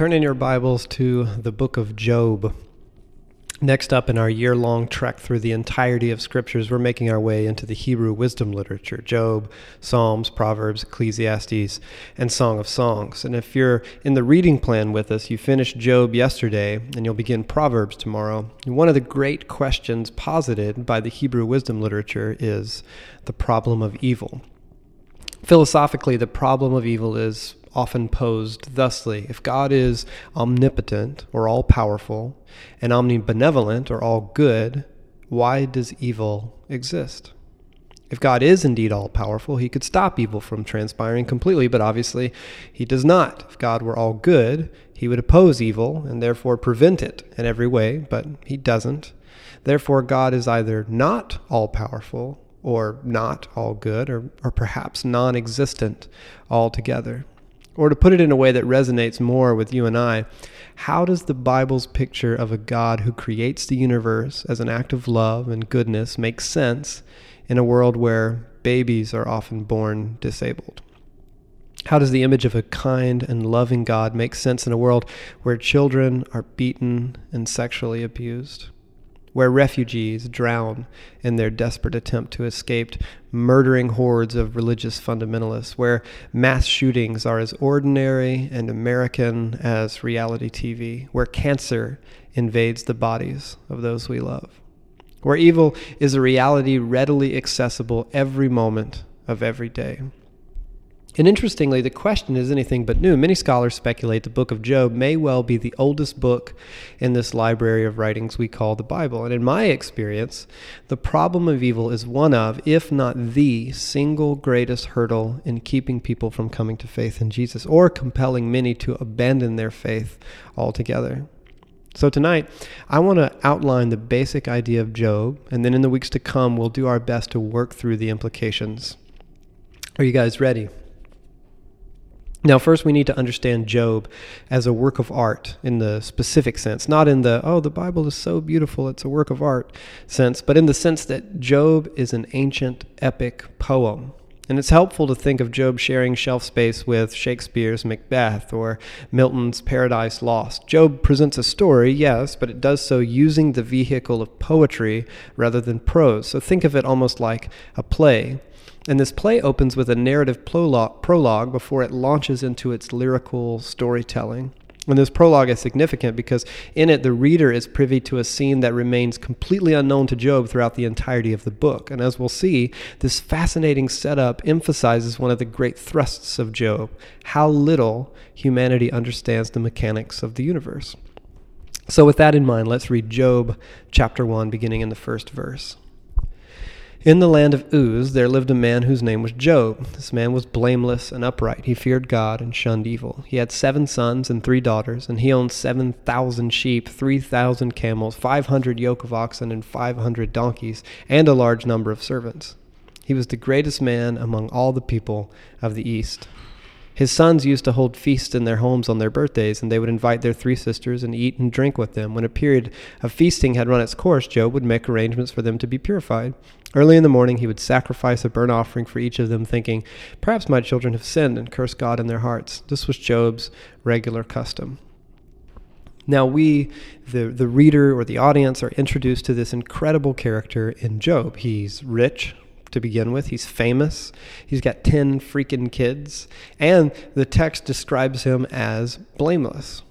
turn in your Bibles to the book of Job. Next up in our year long trek through the entirety of scriptures, we're making our way into the Hebrew wisdom literature Job, Psalms, Proverbs, Ecclesiastes, and Song of Songs. And if you're in the reading plan with us, you finished Job yesterday and you'll begin Proverbs tomorrow. One of the great questions posited by the Hebrew wisdom literature is the problem of evil. Philosophically, the problem of evil is often posed thusly If God is omnipotent or all powerful and omnibenevolent or all good, why does evil exist? If God is indeed all powerful, he could stop evil from transpiring completely, but obviously he does not. If God were all good, he would oppose evil and therefore prevent it in every way, but he doesn't. Therefore, God is either not all powerful or not all good, or, or perhaps non existent altogether. Or to put it in a way that resonates more with you and I, how does the Bible's picture of a God who creates the universe as an act of love and goodness make sense in a world where babies are often born disabled? How does the image of a kind and loving God make sense in a world where children are beaten and sexually abused? Where refugees drown in their desperate attempt to escape murdering hordes of religious fundamentalists, where mass shootings are as ordinary and American as reality TV, where cancer invades the bodies of those we love, where evil is a reality readily accessible every moment of every day. And interestingly, the question is anything but new. Many scholars speculate the book of Job may well be the oldest book in this library of writings we call the Bible. And in my experience, the problem of evil is one of, if not the single greatest hurdle in keeping people from coming to faith in Jesus or compelling many to abandon their faith altogether. So, tonight, I want to outline the basic idea of Job, and then in the weeks to come, we'll do our best to work through the implications. Are you guys ready? Now, first, we need to understand Job as a work of art in the specific sense, not in the, oh, the Bible is so beautiful, it's a work of art sense, but in the sense that Job is an ancient epic poem. And it's helpful to think of Job sharing shelf space with Shakespeare's Macbeth or Milton's Paradise Lost. Job presents a story, yes, but it does so using the vehicle of poetry rather than prose. So think of it almost like a play and this play opens with a narrative prologue before it launches into its lyrical storytelling. And this prologue is significant because in it, the reader is privy to a scene that remains completely unknown to Job throughout the entirety of the book. And as we'll see, this fascinating setup emphasizes one of the great thrusts of Job how little humanity understands the mechanics of the universe. So, with that in mind, let's read Job chapter 1, beginning in the first verse. In the land of Uz there lived a man whose name was Job. This man was blameless and upright. He feared God and shunned evil. He had seven sons and three daughters, and he owned seven thousand sheep, three thousand camels, five hundred yoke of oxen, and five hundred donkeys, and a large number of servants. He was the greatest man among all the people of the East. His sons used to hold feasts in their homes on their birthdays, and they would invite their three sisters and eat and drink with them. When a period of feasting had run its course, Job would make arrangements for them to be purified. Early in the morning, he would sacrifice a burnt offering for each of them, thinking, Perhaps my children have sinned and cursed God in their hearts. This was Job's regular custom. Now, we, the, the reader or the audience, are introduced to this incredible character in Job. He's rich, to begin with. He's famous. He's got 10 freaking kids. And the text describes him as blameless.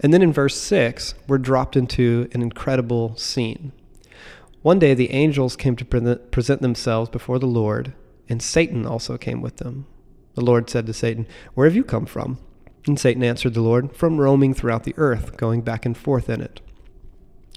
And then in verse 6, we're dropped into an incredible scene. One day the angels came to present themselves before the Lord, and Satan also came with them. The Lord said to Satan, Where have you come from? And Satan answered the Lord, From roaming throughout the earth, going back and forth in it.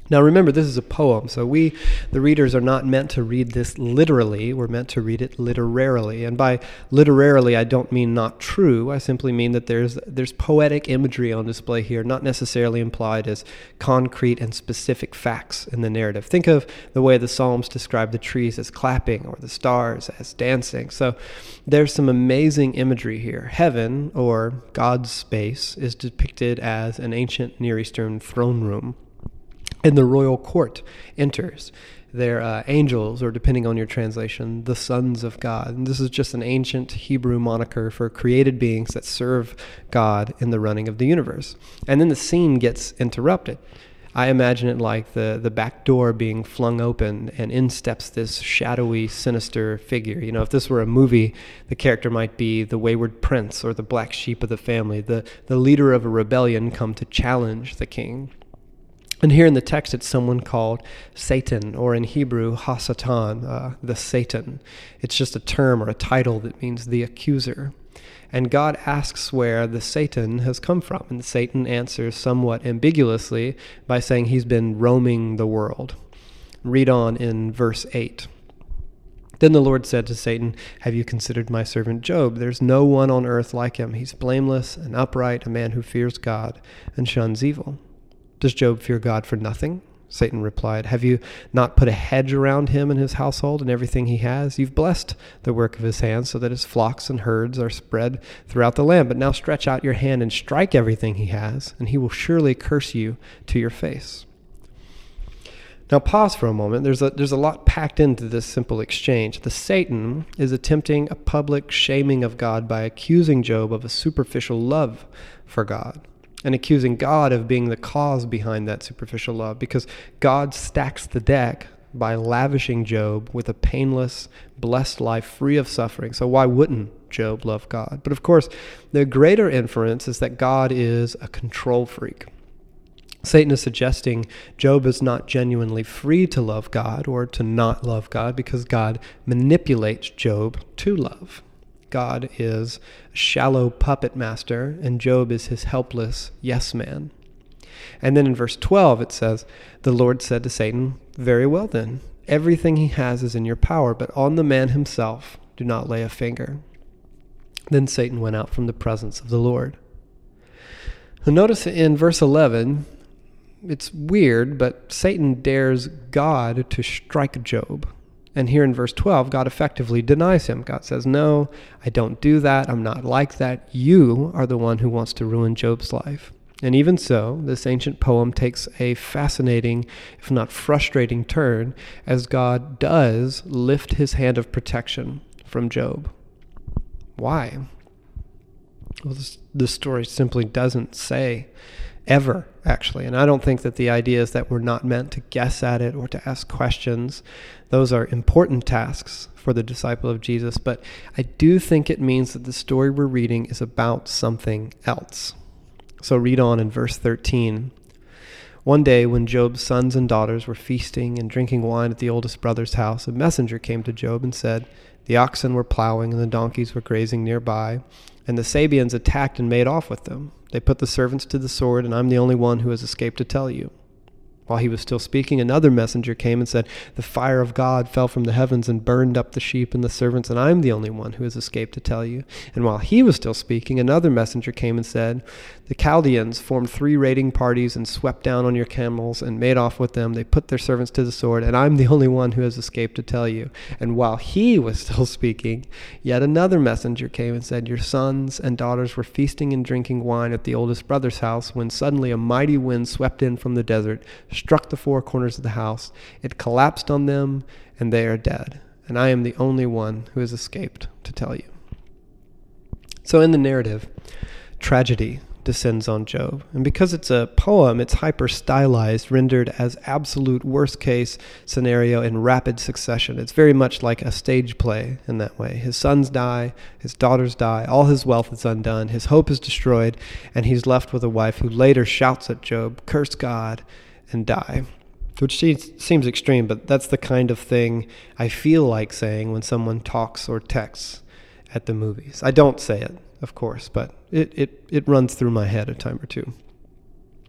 Now remember, this is a poem, so we, the readers, are not meant to read this literally. We're meant to read it literarily. And by literarily, I don't mean not true. I simply mean that there's, there's poetic imagery on display here, not necessarily implied as concrete and specific facts in the narrative. Think of the way the Psalms describe the trees as clapping or the stars as dancing. So there's some amazing imagery here. Heaven, or God's space, is depicted as an ancient Near Eastern throne room and the royal court enters. They're uh, angels, or depending on your translation, the sons of God. And this is just an ancient Hebrew moniker for created beings that serve God in the running of the universe. And then the scene gets interrupted. I imagine it like the, the back door being flung open and in steps this shadowy, sinister figure. You know, if this were a movie, the character might be the wayward prince or the black sheep of the family, the, the leader of a rebellion come to challenge the king. And here in the text, it's someone called Satan, or in Hebrew, Hasatan, uh, the Satan. It's just a term or a title that means the accuser. And God asks where the Satan has come from. And Satan answers somewhat ambiguously by saying he's been roaming the world. Read on in verse 8. Then the Lord said to Satan, Have you considered my servant Job? There's no one on earth like him. He's blameless and upright, a man who fears God and shuns evil. Does Job fear God for nothing? Satan replied, Have you not put a hedge around him and his household and everything he has? You've blessed the work of his hands so that his flocks and herds are spread throughout the land. But now stretch out your hand and strike everything he has, and he will surely curse you to your face. Now pause for a moment. There's a there's a lot packed into this simple exchange. The Satan is attempting a public shaming of God by accusing Job of a superficial love for God and accusing God of being the cause behind that superficial love because God stacks the deck by lavishing Job with a painless, blessed life free of suffering. So, why wouldn't Job love God? But of course, the greater inference is that God is a control freak. Satan is suggesting Job is not genuinely free to love God or to not love God because God manipulates Job to love. God is a shallow puppet master, and Job is his helpless yes man. And then in verse 12 it says, The Lord said to Satan, Very well then, everything he has is in your power, but on the man himself do not lay a finger. Then Satan went out from the presence of the Lord. Now notice in verse 11, it's weird, but Satan dares God to strike Job. And here in verse 12, God effectively denies him. God says, No, I don't do that. I'm not like that. You are the one who wants to ruin Job's life. And even so, this ancient poem takes a fascinating, if not frustrating, turn as God does lift his hand of protection from Job. Why? Well, this, story simply doesn't say ever, actually. And I don't think that the idea is that we're not meant to guess at it or to ask questions. Those are important tasks for the disciple of Jesus. But I do think it means that the story we're reading is about something else. So read on in verse 13. One day, when Job's sons and daughters were feasting and drinking wine at the oldest brother's house, a messenger came to Job and said, The oxen were plowing and the donkeys were grazing nearby, and the Sabeans attacked and made off with them. They put the servants to the sword, and I'm the only one who has escaped to tell you. While he was still speaking, another messenger came and said, The fire of God fell from the heavens and burned up the sheep and the servants, and I'm the only one who has escaped to tell you. And while he was still speaking, another messenger came and said, The Chaldeans formed three raiding parties and swept down on your camels and made off with them. They put their servants to the sword, and I'm the only one who has escaped to tell you. And while he was still speaking, yet another messenger came and said, Your sons and daughters were feasting and drinking wine at the oldest brother's house when suddenly a mighty wind swept in from the desert struck the four corners of the house. It collapsed on them, and they are dead. And I am the only one who has escaped to tell you. So, in the narrative, tragedy descends on Job. And because it's a poem, it's hyper stylized, rendered as absolute worst case scenario in rapid succession. It's very much like a stage play in that way. His sons die, his daughters die, all his wealth is undone, his hope is destroyed, and he's left with a wife who later shouts at Job, Curse God and die. Which seems extreme, but that's the kind of thing I feel like saying when someone talks or texts at the movies. I don't say it, of course, but it, it, it runs through my head a time or two.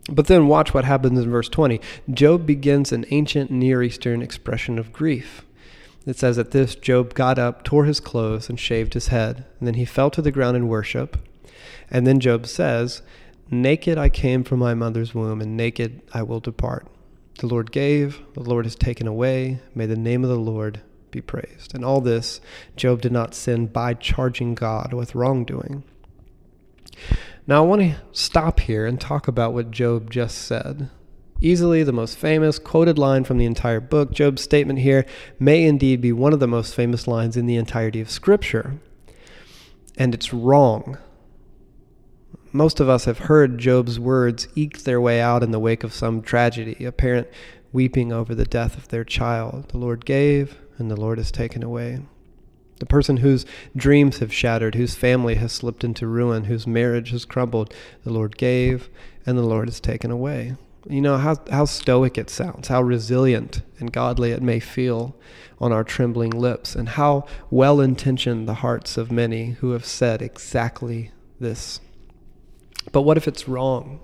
But then watch what happens in verse 20. Job begins an ancient Near Eastern expression of grief. It says that this, Job got up, tore his clothes, and shaved his head. And then he fell to the ground in worship. And then Job says, Naked I came from my mother's womb, and naked I will depart. The Lord gave, the Lord has taken away. May the name of the Lord be praised. And all this Job did not sin by charging God with wrongdoing. Now, I want to stop here and talk about what Job just said. Easily the most famous quoted line from the entire book, Job's statement here may indeed be one of the most famous lines in the entirety of Scripture. And it's wrong. Most of us have heard Job's words eke their way out in the wake of some tragedy, a parent weeping over the death of their child. The Lord gave, and the Lord has taken away. The person whose dreams have shattered, whose family has slipped into ruin, whose marriage has crumbled, the Lord gave, and the Lord has taken away. You know how, how stoic it sounds, how resilient and godly it may feel on our trembling lips, and how well intentioned the hearts of many who have said exactly this. But what if it's wrong?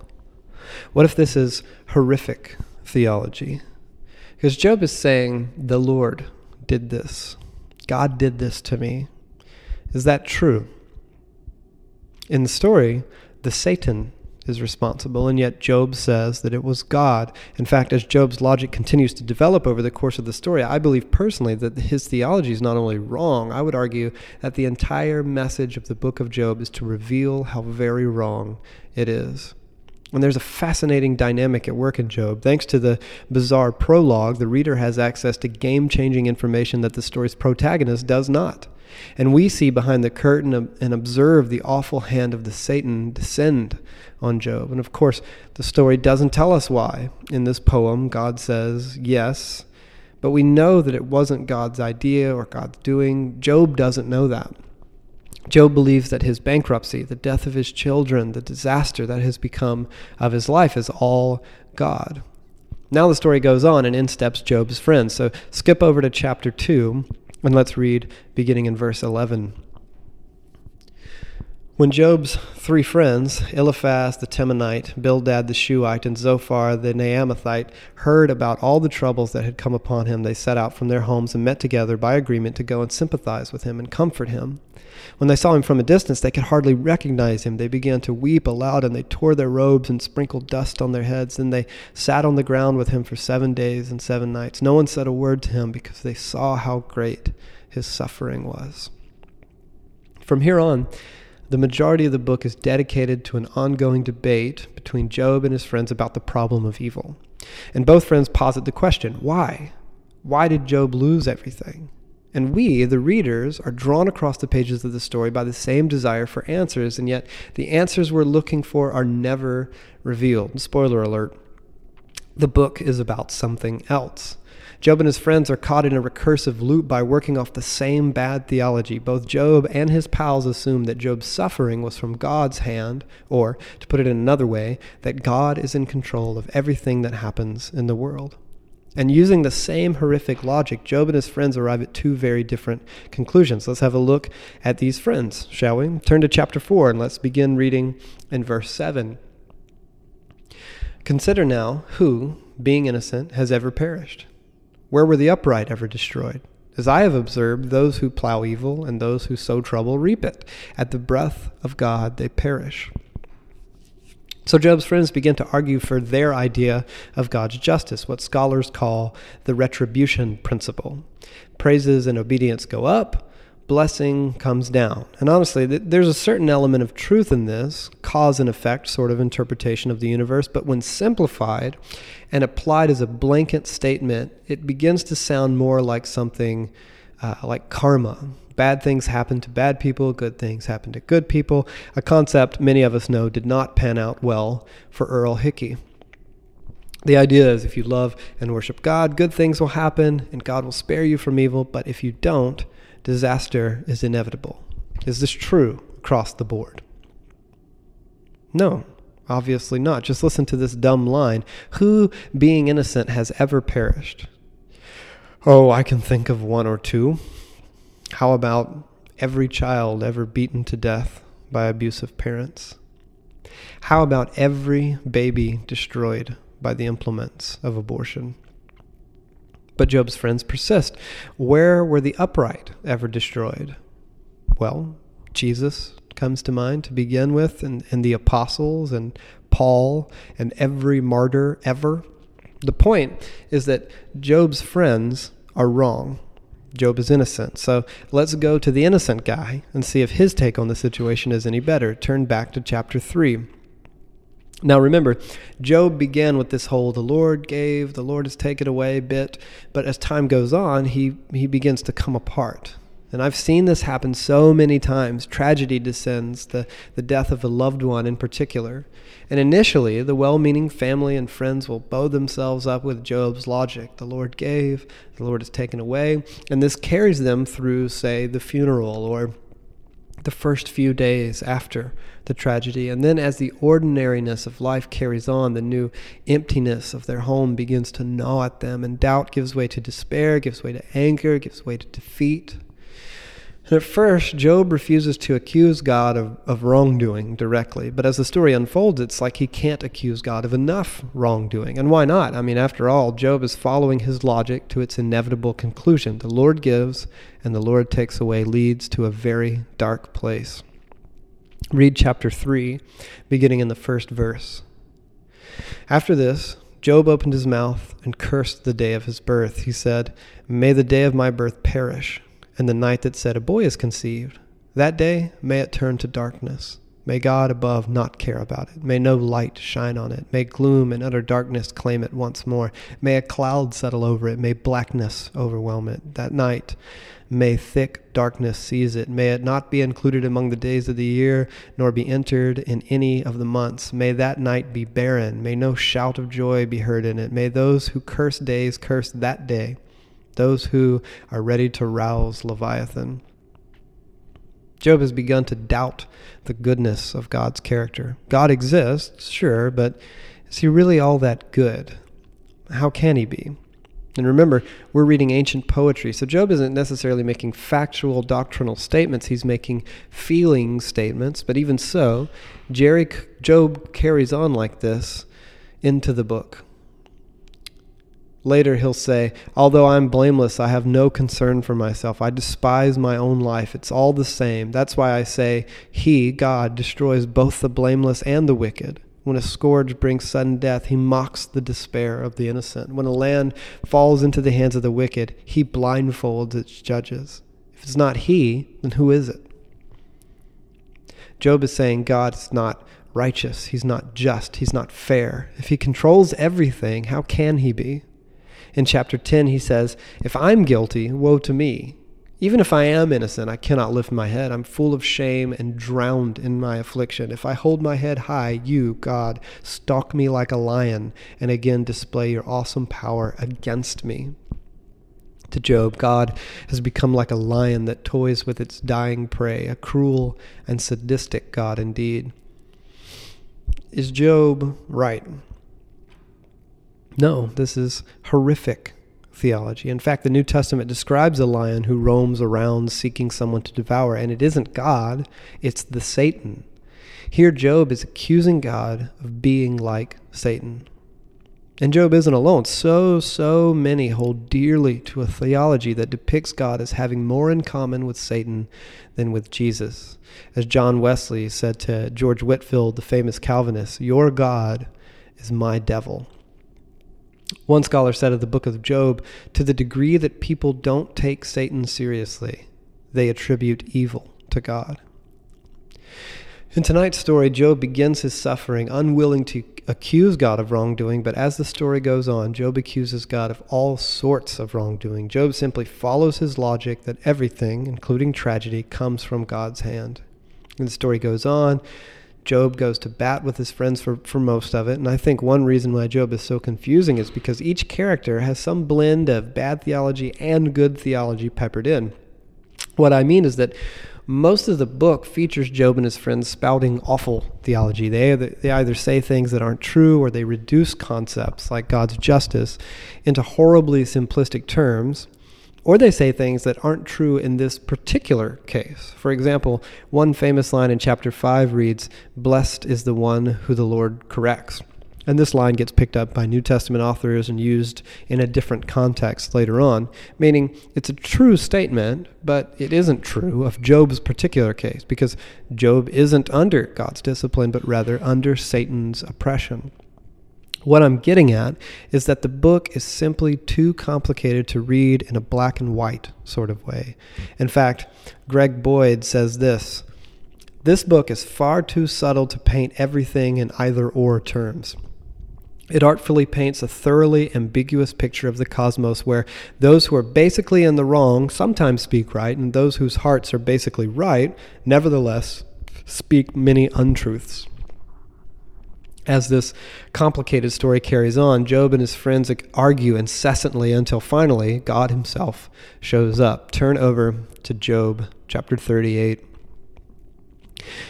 What if this is horrific theology? Because Job is saying, The Lord did this. God did this to me. Is that true? In the story, the Satan is responsible, and yet Job says that it was God. In fact, as Job's logic continues to develop over the course of the story, I believe personally that his theology is not only wrong, I would argue that the entire message of the book of Job is to reveal how very wrong it is. And there's a fascinating dynamic at work in Job. Thanks to the bizarre prologue, the reader has access to game changing information that the story's protagonist does not. And we see behind the curtain and observe the awful hand of the Satan descend on Job. And of course, the story doesn't tell us why. In this poem, God says yes, but we know that it wasn't God's idea or God's doing. Job doesn't know that. Job believes that his bankruptcy, the death of his children, the disaster that has become of his life is all God. Now the story goes on, and in steps Job's friends. So skip over to chapter 2, and let's read beginning in verse 11. When Job's three friends, Eliphaz the Temanite, Bildad the Shuhite, and Zophar the Naamathite, heard about all the troubles that had come upon him, they set out from their homes and met together by agreement to go and sympathize with him and comfort him. When they saw him from a distance, they could hardly recognize him. They began to weep aloud, and they tore their robes and sprinkled dust on their heads. Then they sat on the ground with him for seven days and seven nights. No one said a word to him because they saw how great his suffering was. From here on, the majority of the book is dedicated to an ongoing debate between Job and his friends about the problem of evil. And both friends posit the question why? Why did Job lose everything? And we, the readers, are drawn across the pages of the story by the same desire for answers, and yet the answers we're looking for are never revealed. Spoiler alert the book is about something else. Job and his friends are caught in a recursive loop by working off the same bad theology. Both Job and his pals assume that Job's suffering was from God's hand, or, to put it in another way, that God is in control of everything that happens in the world. And using the same horrific logic, Job and his friends arrive at two very different conclusions. Let's have a look at these friends, shall we? Turn to chapter 4 and let's begin reading in verse 7. Consider now who, being innocent, has ever perished where were the upright ever destroyed? As I have observed, those who plow evil and those who sow trouble reap it. At the breath of God they perish. So Job's friends begin to argue for their idea of God's justice, what scholars call the retribution principle. Praises and obedience go up, blessing comes down. And honestly, there's a certain element of truth in this, cause and effect sort of interpretation of the universe, but when simplified and applied as a blanket statement, it begins to sound more like something uh, like karma. Bad things happen to bad people, good things happen to good people, a concept many of us know did not pan out well for Earl Hickey. The idea is if you love and worship God, good things will happen and God will spare you from evil, but if you don't, disaster is inevitable. Is this true across the board? No, obviously not. Just listen to this dumb line Who, being innocent, has ever perished? Oh, I can think of one or two. How about every child ever beaten to death by abusive parents? How about every baby destroyed by the implements of abortion? But Job's friends persist. Where were the upright ever destroyed? Well, Jesus comes to mind to begin with, and, and the apostles, and Paul, and every martyr ever. The point is that Job's friends are wrong. Job is innocent. So let's go to the innocent guy and see if his take on the situation is any better. Turn back to chapter 3. Now remember, Job began with this whole the Lord gave, the Lord has taken away bit, but as time goes on, he, he begins to come apart. And I've seen this happen so many times. Tragedy descends, the, the death of a loved one in particular. And initially, the well meaning family and friends will bow themselves up with Job's logic. The Lord gave, the Lord has taken away. And this carries them through, say, the funeral or the first few days after the tragedy. And then, as the ordinariness of life carries on, the new emptiness of their home begins to gnaw at them, and doubt gives way to despair, gives way to anger, gives way to defeat. At first, Job refuses to accuse God of, of wrongdoing directly. But as the story unfolds, it's like he can't accuse God of enough wrongdoing. And why not? I mean, after all, Job is following his logic to its inevitable conclusion. The Lord gives, and the Lord takes away, leads to a very dark place. Read chapter 3, beginning in the first verse. After this, Job opened his mouth and cursed the day of his birth. He said, May the day of my birth perish and the night that said, A boy is conceived. That day may it turn to darkness. May God above not care about it. May no light shine on it. May gloom and utter darkness claim it once more. May a cloud settle over it. May blackness overwhelm it. That night, may thick darkness seize it. May it not be included among the days of the year, nor be entered in any of the months. May that night be barren. May no shout of joy be heard in it. May those who curse days curse that day those who are ready to rouse Leviathan. Job has begun to doubt the goodness of God's character. God exists, sure, but is he really all that good? How can he be? And remember, we're reading ancient poetry, so Job isn't necessarily making factual doctrinal statements, he's making feeling statements. But even so, Jerry, Job carries on like this into the book. Later, he'll say, Although I'm blameless, I have no concern for myself. I despise my own life. It's all the same. That's why I say, He, God, destroys both the blameless and the wicked. When a scourge brings sudden death, he mocks the despair of the innocent. When a land falls into the hands of the wicked, he blindfolds its judges. If it's not he, then who is it? Job is saying God is not righteous. He's not just. He's not fair. If he controls everything, how can he be? In chapter 10, he says, If I'm guilty, woe to me. Even if I am innocent, I cannot lift my head. I'm full of shame and drowned in my affliction. If I hold my head high, you, God, stalk me like a lion and again display your awesome power against me. To Job, God has become like a lion that toys with its dying prey, a cruel and sadistic God indeed. Is Job right? No, this is horrific theology. In fact, the New Testament describes a lion who roams around seeking someone to devour, and it isn't God, it's the Satan. Here, Job is accusing God of being like Satan. And Job isn't alone. So, so many hold dearly to a theology that depicts God as having more in common with Satan than with Jesus. As John Wesley said to George Whitefield, the famous Calvinist, Your God is my devil. One scholar said of the book of Job to the degree that people don't take Satan seriously, they attribute evil to God. In tonight's story, Job begins his suffering unwilling to accuse God of wrongdoing, but as the story goes on, Job accuses God of all sorts of wrongdoing. Job simply follows his logic that everything, including tragedy, comes from God's hand. And the story goes on. Job goes to bat with his friends for, for most of it. And I think one reason why Job is so confusing is because each character has some blend of bad theology and good theology peppered in. What I mean is that most of the book features Job and his friends spouting awful theology. They, they either say things that aren't true or they reduce concepts like God's justice into horribly simplistic terms or they say things that aren't true in this particular case. For example, one famous line in chapter 5 reads, Blessed is the one who the Lord corrects. And this line gets picked up by New Testament authors and used in a different context later on, meaning it's a true statement, but it isn't true of Job's particular case, because Job isn't under God's discipline, but rather under Satan's oppression. What I'm getting at is that the book is simply too complicated to read in a black and white sort of way. In fact, Greg Boyd says this This book is far too subtle to paint everything in either or terms. It artfully paints a thoroughly ambiguous picture of the cosmos where those who are basically in the wrong sometimes speak right, and those whose hearts are basically right, nevertheless, speak many untruths. As this complicated story carries on, Job and his friends argue incessantly until finally God himself shows up. Turn over to Job chapter 38.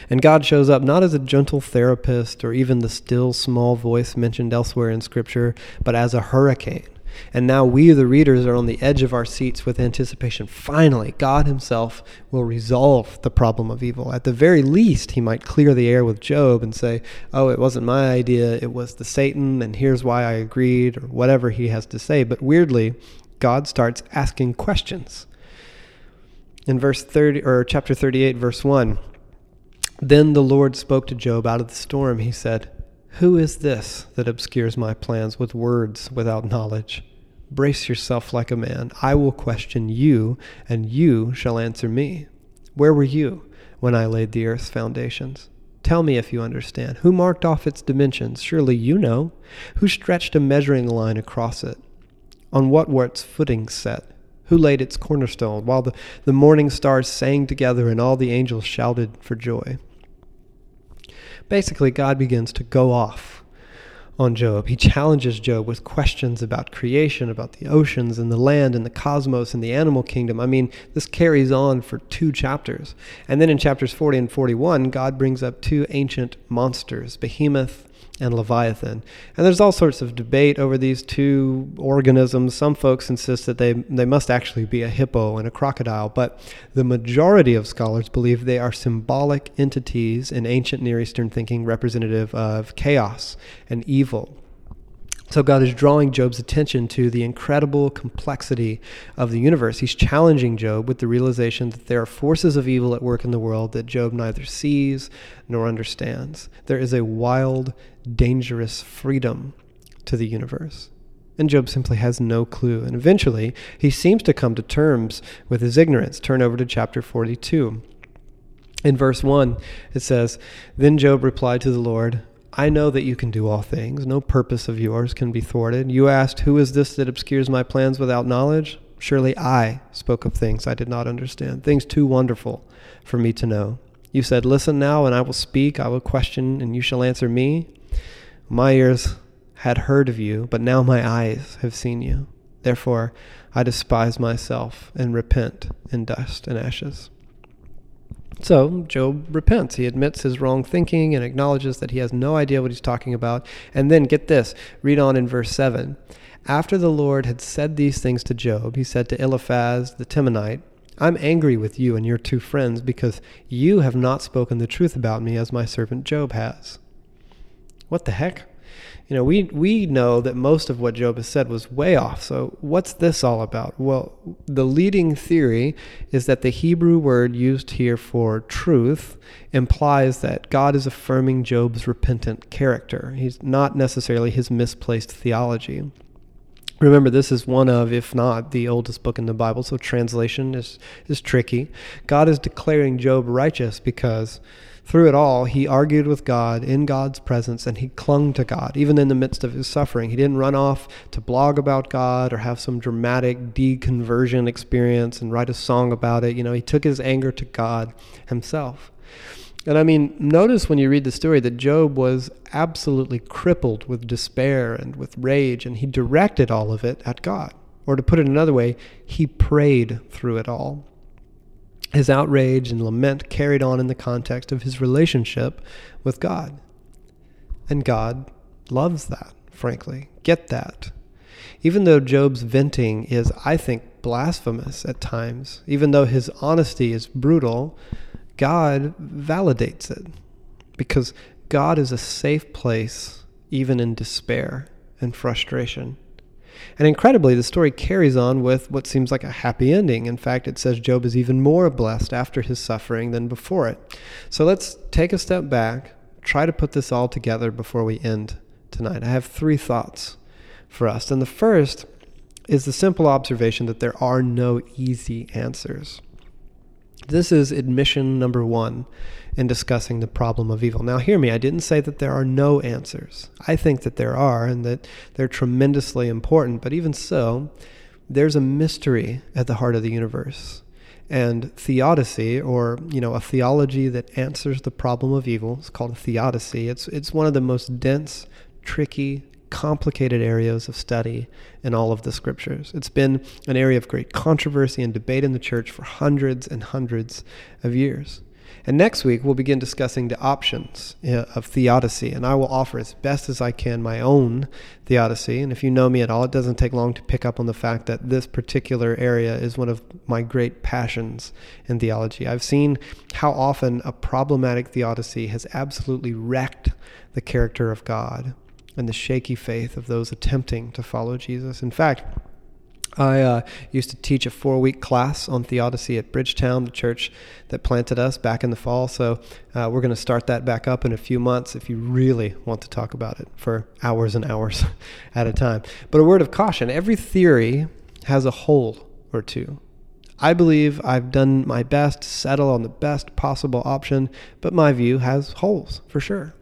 And God shows up not as a gentle therapist or even the still small voice mentioned elsewhere in Scripture, but as a hurricane and now we, the readers, are on the edge of our seats with anticipation. Finally, God Himself will resolve the problem of evil. At the very least, He might clear the air with Job and say, Oh, it wasn't my idea, it was the Satan, and here's why I agreed, or whatever He has to say. But weirdly, God starts asking questions. In verse 30 or chapter 38 verse 1, then the Lord spoke to Job out of the storm. He said, who is this that obscures my plans with words without knowledge? Brace yourself like a man. I will question you, and you shall answer me. Where were you when I laid the earth's foundations? Tell me if you understand. Who marked off its dimensions? Surely you know. Who stretched a measuring line across it? On what were its footings set? Who laid its cornerstone while the, the morning stars sang together and all the angels shouted for joy? Basically, God begins to go off on Job. He challenges Job with questions about creation, about the oceans and the land and the cosmos and the animal kingdom. I mean, this carries on for two chapters. And then in chapters 40 and 41, God brings up two ancient monsters, Behemoth and Leviathan. And there's all sorts of debate over these two organisms. Some folks insist that they, they must actually be a hippo and a crocodile, but the majority of scholars believe they are symbolic entities in ancient Near Eastern thinking representative of chaos and evil. So God is drawing Job's attention to the incredible complexity of the universe. He's challenging Job with the realization that there are forces of evil at work in the world that Job neither sees nor understands. There is a wild, dangerous freedom to the universe. And Job simply has no clue. And eventually, he seems to come to terms with his ignorance. Turn over to chapter 42. In verse 1, it says Then Job replied to the Lord, I know that you can do all things. No purpose of yours can be thwarted. You asked, Who is this that obscures my plans without knowledge? Surely I spoke of things I did not understand, things too wonderful for me to know. You said, Listen now, and I will speak. I will question, and you shall answer me. My ears had heard of you, but now my eyes have seen you. Therefore, I despise myself and repent in dust and ashes. So Job repents. He admits his wrong thinking and acknowledges that he has no idea what he's talking about. And then get this read on in verse 7. After the Lord had said these things to Job, he said to Eliphaz the Temanite, I'm angry with you and your two friends because you have not spoken the truth about me as my servant Job has. What the heck? You know, we we know that most of what Job has said was way off. So what's this all about? Well, the leading theory is that the Hebrew word used here for truth implies that God is affirming Job's repentant character. He's not necessarily his misplaced theology. Remember, this is one of, if not the oldest book in the Bible, so translation is, is tricky. God is declaring Job righteous because through it all, he argued with God in God's presence and he clung to God, even in the midst of his suffering. He didn't run off to blog about God or have some dramatic deconversion experience and write a song about it. You know, he took his anger to God himself. And I mean, notice when you read the story that Job was absolutely crippled with despair and with rage, and he directed all of it at God. Or to put it another way, he prayed through it all. His outrage and lament carried on in the context of his relationship with God. And God loves that, frankly. Get that. Even though Job's venting is, I think, blasphemous at times, even though his honesty is brutal, God validates it because God is a safe place even in despair and frustration. And incredibly, the story carries on with what seems like a happy ending. In fact, it says Job is even more blessed after his suffering than before it. So let's take a step back, try to put this all together before we end tonight. I have three thoughts for us. And the first is the simple observation that there are no easy answers. This is admission number one in discussing the problem of evil. Now, hear me, I didn't say that there are no answers. I think that there are and that they're tremendously important, but even so, there's a mystery at the heart of the universe. And theodicy, or you know, a theology that answers the problem of evil, is called theodicy. It's it's one of the most dense, tricky, complicated areas of study in all of the scriptures. It's been an area of great controversy and debate in the church for hundreds and hundreds of years. And next week, we'll begin discussing the options uh, of theodicy. And I will offer as best as I can my own theodicy. And if you know me at all, it doesn't take long to pick up on the fact that this particular area is one of my great passions in theology. I've seen how often a problematic theodicy has absolutely wrecked the character of God and the shaky faith of those attempting to follow Jesus. In fact, I uh, used to teach a four week class on theodicy at Bridgetown, the church that planted us back in the fall. So uh, we're going to start that back up in a few months if you really want to talk about it for hours and hours at a time. But a word of caution every theory has a hole or two. I believe I've done my best to settle on the best possible option, but my view has holes for sure.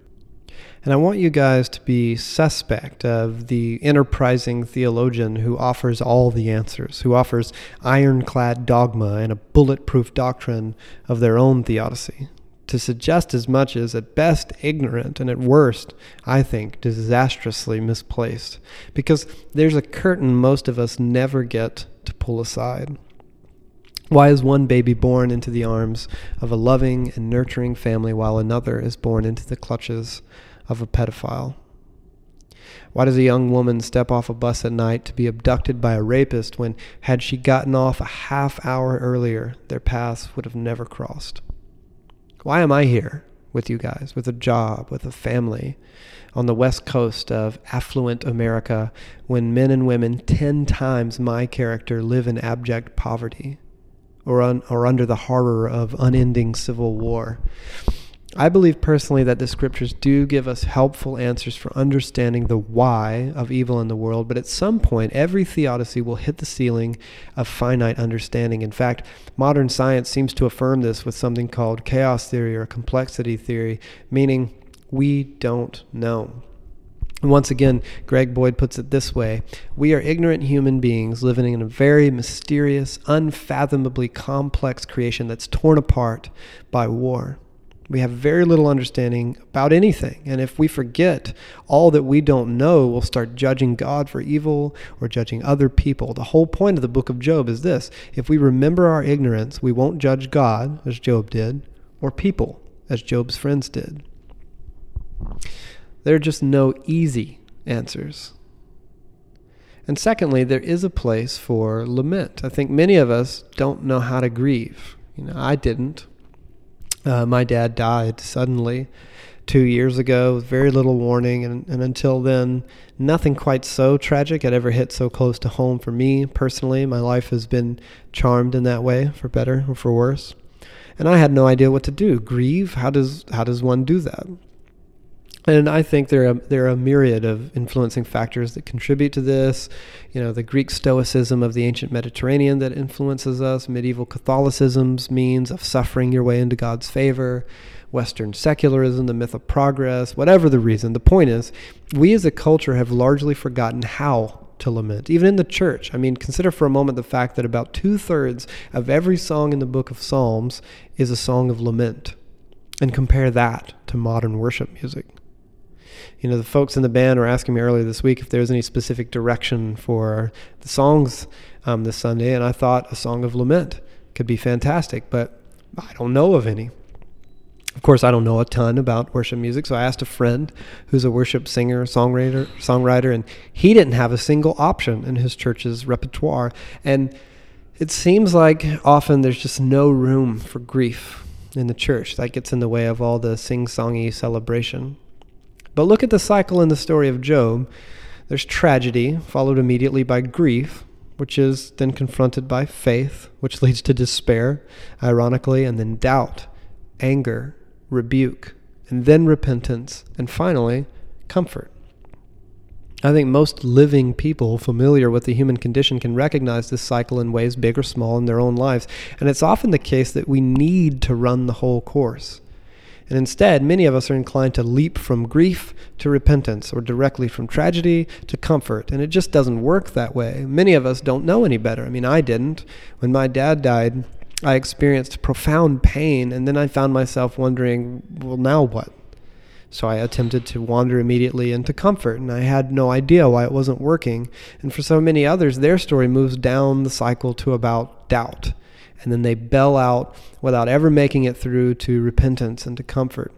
And I want you guys to be suspect of the enterprising theologian who offers all the answers, who offers ironclad dogma and a bulletproof doctrine of their own theodicy. To suggest as much as at best ignorant and at worst, I think, disastrously misplaced. Because there's a curtain most of us never get to pull aside. Why is one baby born into the arms of a loving and nurturing family while another is born into the clutches of a pedophile? Why does a young woman step off a bus at night to be abducted by a rapist when, had she gotten off a half hour earlier, their paths would have never crossed? Why am I here with you guys, with a job, with a family, on the west coast of affluent America when men and women ten times my character live in abject poverty or, un, or under the horror of unending civil war? I believe personally that the scriptures do give us helpful answers for understanding the why of evil in the world, but at some point, every theodicy will hit the ceiling of finite understanding. In fact, modern science seems to affirm this with something called chaos theory or complexity theory, meaning we don't know. Once again, Greg Boyd puts it this way We are ignorant human beings living in a very mysterious, unfathomably complex creation that's torn apart by war. We have very little understanding about anything. And if we forget all that we don't know, we'll start judging God for evil or judging other people. The whole point of the book of Job is this if we remember our ignorance, we won't judge God, as Job did, or people, as Job's friends did. There are just no easy answers. And secondly, there is a place for lament. I think many of us don't know how to grieve. You know, I didn't. Uh, my dad died suddenly two years ago with very little warning, and, and until then, nothing quite so tragic had ever hit so close to home for me personally. My life has been charmed in that way, for better or for worse. And I had no idea what to do. Grieve? How does how does one do that? And I think there are there are a myriad of influencing factors that contribute to this. You know, the Greek Stoicism of the ancient Mediterranean that influences us, medieval Catholicism's means of suffering your way into God's favor, Western secularism, the myth of progress, whatever the reason. The point is, we as a culture have largely forgotten how to lament, even in the church. I mean, consider for a moment the fact that about two thirds of every song in the book of Psalms is a song of lament. And compare that to modern worship music you know, the folks in the band were asking me earlier this week if there was any specific direction for the songs um, this Sunday, and I thought a song of lament could be fantastic, but I don't know of any. Of course, I don't know a ton about worship music, so I asked a friend who's a worship singer, songwriter, songwriter, and he didn't have a single option in his church's repertoire. And it seems like often there's just no room for grief in the church. That gets in the way of all the sing-songy celebration. But look at the cycle in the story of Job. There's tragedy, followed immediately by grief, which is then confronted by faith, which leads to despair, ironically, and then doubt, anger, rebuke, and then repentance, and finally, comfort. I think most living people familiar with the human condition can recognize this cycle in ways big or small in their own lives. And it's often the case that we need to run the whole course. And instead, many of us are inclined to leap from grief to repentance or directly from tragedy to comfort. And it just doesn't work that way. Many of us don't know any better. I mean, I didn't. When my dad died, I experienced profound pain, and then I found myself wondering, well, now what? So I attempted to wander immediately into comfort, and I had no idea why it wasn't working. And for so many others, their story moves down the cycle to about doubt. And then they bail out without ever making it through to repentance and to comfort.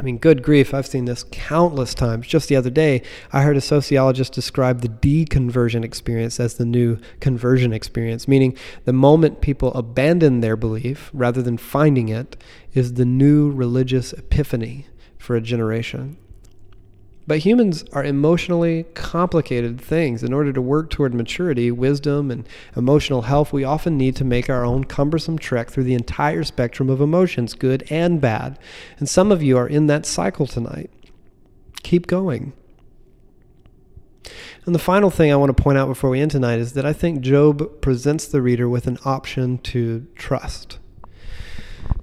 I mean, good grief, I've seen this countless times. Just the other day, I heard a sociologist describe the deconversion experience as the new conversion experience, meaning the moment people abandon their belief rather than finding it is the new religious epiphany for a generation. But humans are emotionally complicated things. In order to work toward maturity, wisdom, and emotional health, we often need to make our own cumbersome trek through the entire spectrum of emotions, good and bad. And some of you are in that cycle tonight. Keep going. And the final thing I want to point out before we end tonight is that I think Job presents the reader with an option to trust.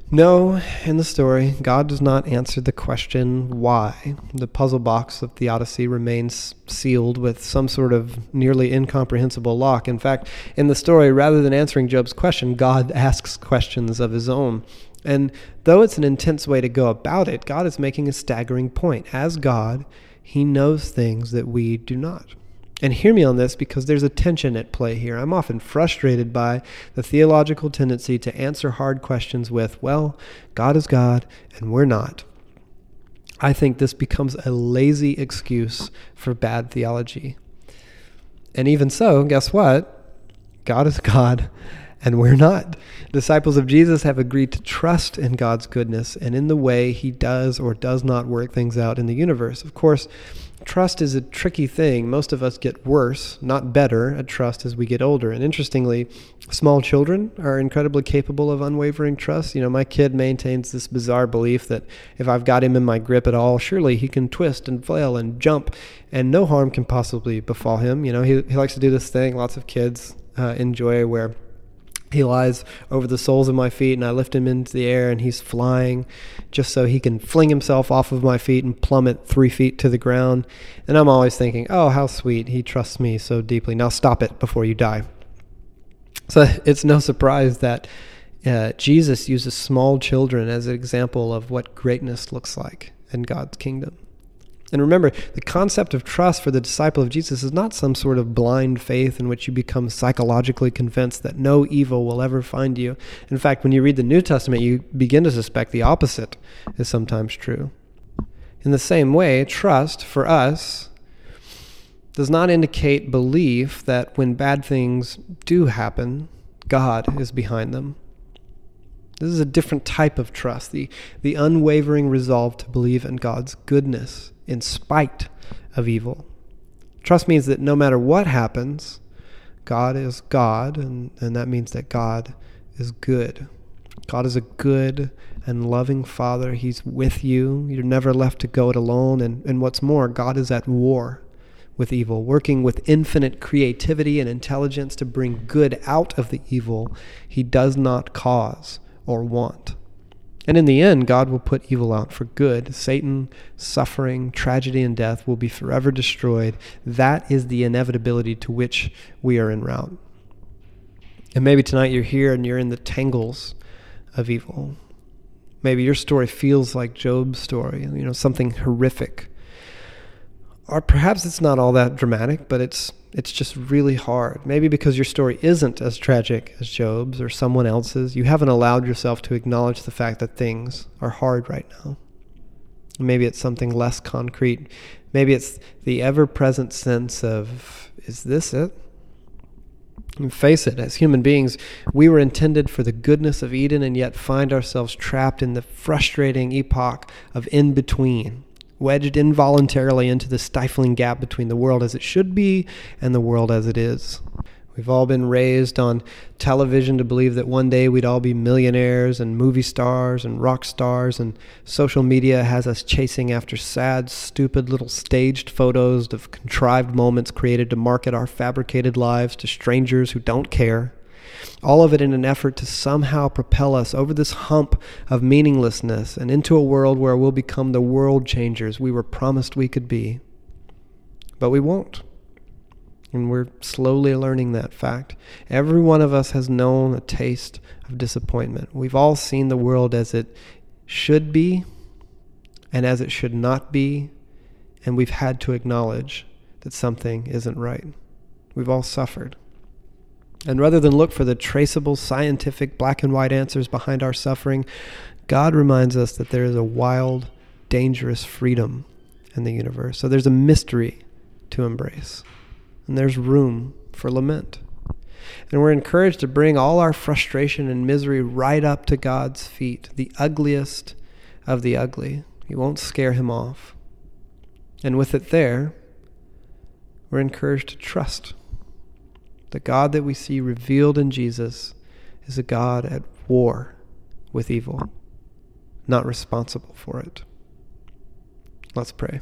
No, in the story, God does not answer the question why. The puzzle box of theodicy remains sealed with some sort of nearly incomprehensible lock. In fact, in the story, rather than answering Job's question, God asks questions of his own. And though it's an intense way to go about it, God is making a staggering point. As God, he knows things that we do not. And hear me on this because there's a tension at play here. I'm often frustrated by the theological tendency to answer hard questions with, well, God is God and we're not. I think this becomes a lazy excuse for bad theology. And even so, guess what? God is God and we're not. Disciples of Jesus have agreed to trust in God's goodness and in the way he does or does not work things out in the universe. Of course, trust is a tricky thing. Most of us get worse, not better, at trust as we get older. And interestingly, small children are incredibly capable of unwavering trust. You know, my kid maintains this bizarre belief that if I've got him in my grip at all, surely he can twist and flail and jump, and no harm can possibly befall him. You know, he, he likes to do this thing lots of kids uh, enjoy where he lies over the soles of my feet and I lift him into the air and he's flying just so he can fling himself off of my feet and plummet three feet to the ground. And I'm always thinking, oh, how sweet. He trusts me so deeply. Now stop it before you die. So it's no surprise that uh, Jesus uses small children as an example of what greatness looks like in God's kingdom. And remember, the concept of trust for the disciple of Jesus is not some sort of blind faith in which you become psychologically convinced that no evil will ever find you. In fact, when you read the New Testament, you begin to suspect the opposite is sometimes true. In the same way, trust for us does not indicate belief that when bad things do happen, God is behind them. This is a different type of trust, the, the unwavering resolve to believe in God's goodness in spite of evil. Trust means that no matter what happens, God is God, and, and that means that God is good. God is a good and loving Father. He's with you. You're never left to go it alone. And, and what's more, God is at war with evil, working with infinite creativity and intelligence to bring good out of the evil he does not cause or want. And in the end, God will put evil out for good. Satan, suffering, tragedy, and death will be forever destroyed. That is the inevitability to which we are en route. And maybe tonight you're here and you're in the tangles of evil. Maybe your story feels like Job's story, you know, something horrific. Or perhaps it's not all that dramatic, but it's it's just really hard. Maybe because your story isn't as tragic as Job's or someone else's, you haven't allowed yourself to acknowledge the fact that things are hard right now. Maybe it's something less concrete. Maybe it's the ever present sense of, is this it? And face it, as human beings, we were intended for the goodness of Eden and yet find ourselves trapped in the frustrating epoch of in between wedged involuntarily into the stifling gap between the world as it should be and the world as it is. We've all been raised on television to believe that one day we'd all be millionaires and movie stars and rock stars, and social media has us chasing after sad, stupid little staged photos of contrived moments created to market our fabricated lives to strangers who don't care. All of it in an effort to somehow propel us over this hump of meaninglessness and into a world where we'll become the world changers we were promised we could be. But we won't. And we're slowly learning that fact. Every one of us has known a taste of disappointment. We've all seen the world as it should be and as it should not be, and we've had to acknowledge that something isn't right. We've all suffered. And rather than look for the traceable, scientific, black and white answers behind our suffering, God reminds us that there is a wild, dangerous freedom in the universe. So there's a mystery to embrace and there's room for lament. And we're encouraged to bring all our frustration and misery right up to God's feet, the ugliest of the ugly. You won't scare him off. And with it there, we're encouraged to trust. The God that we see revealed in Jesus is a God at war with evil, not responsible for it. Let's pray.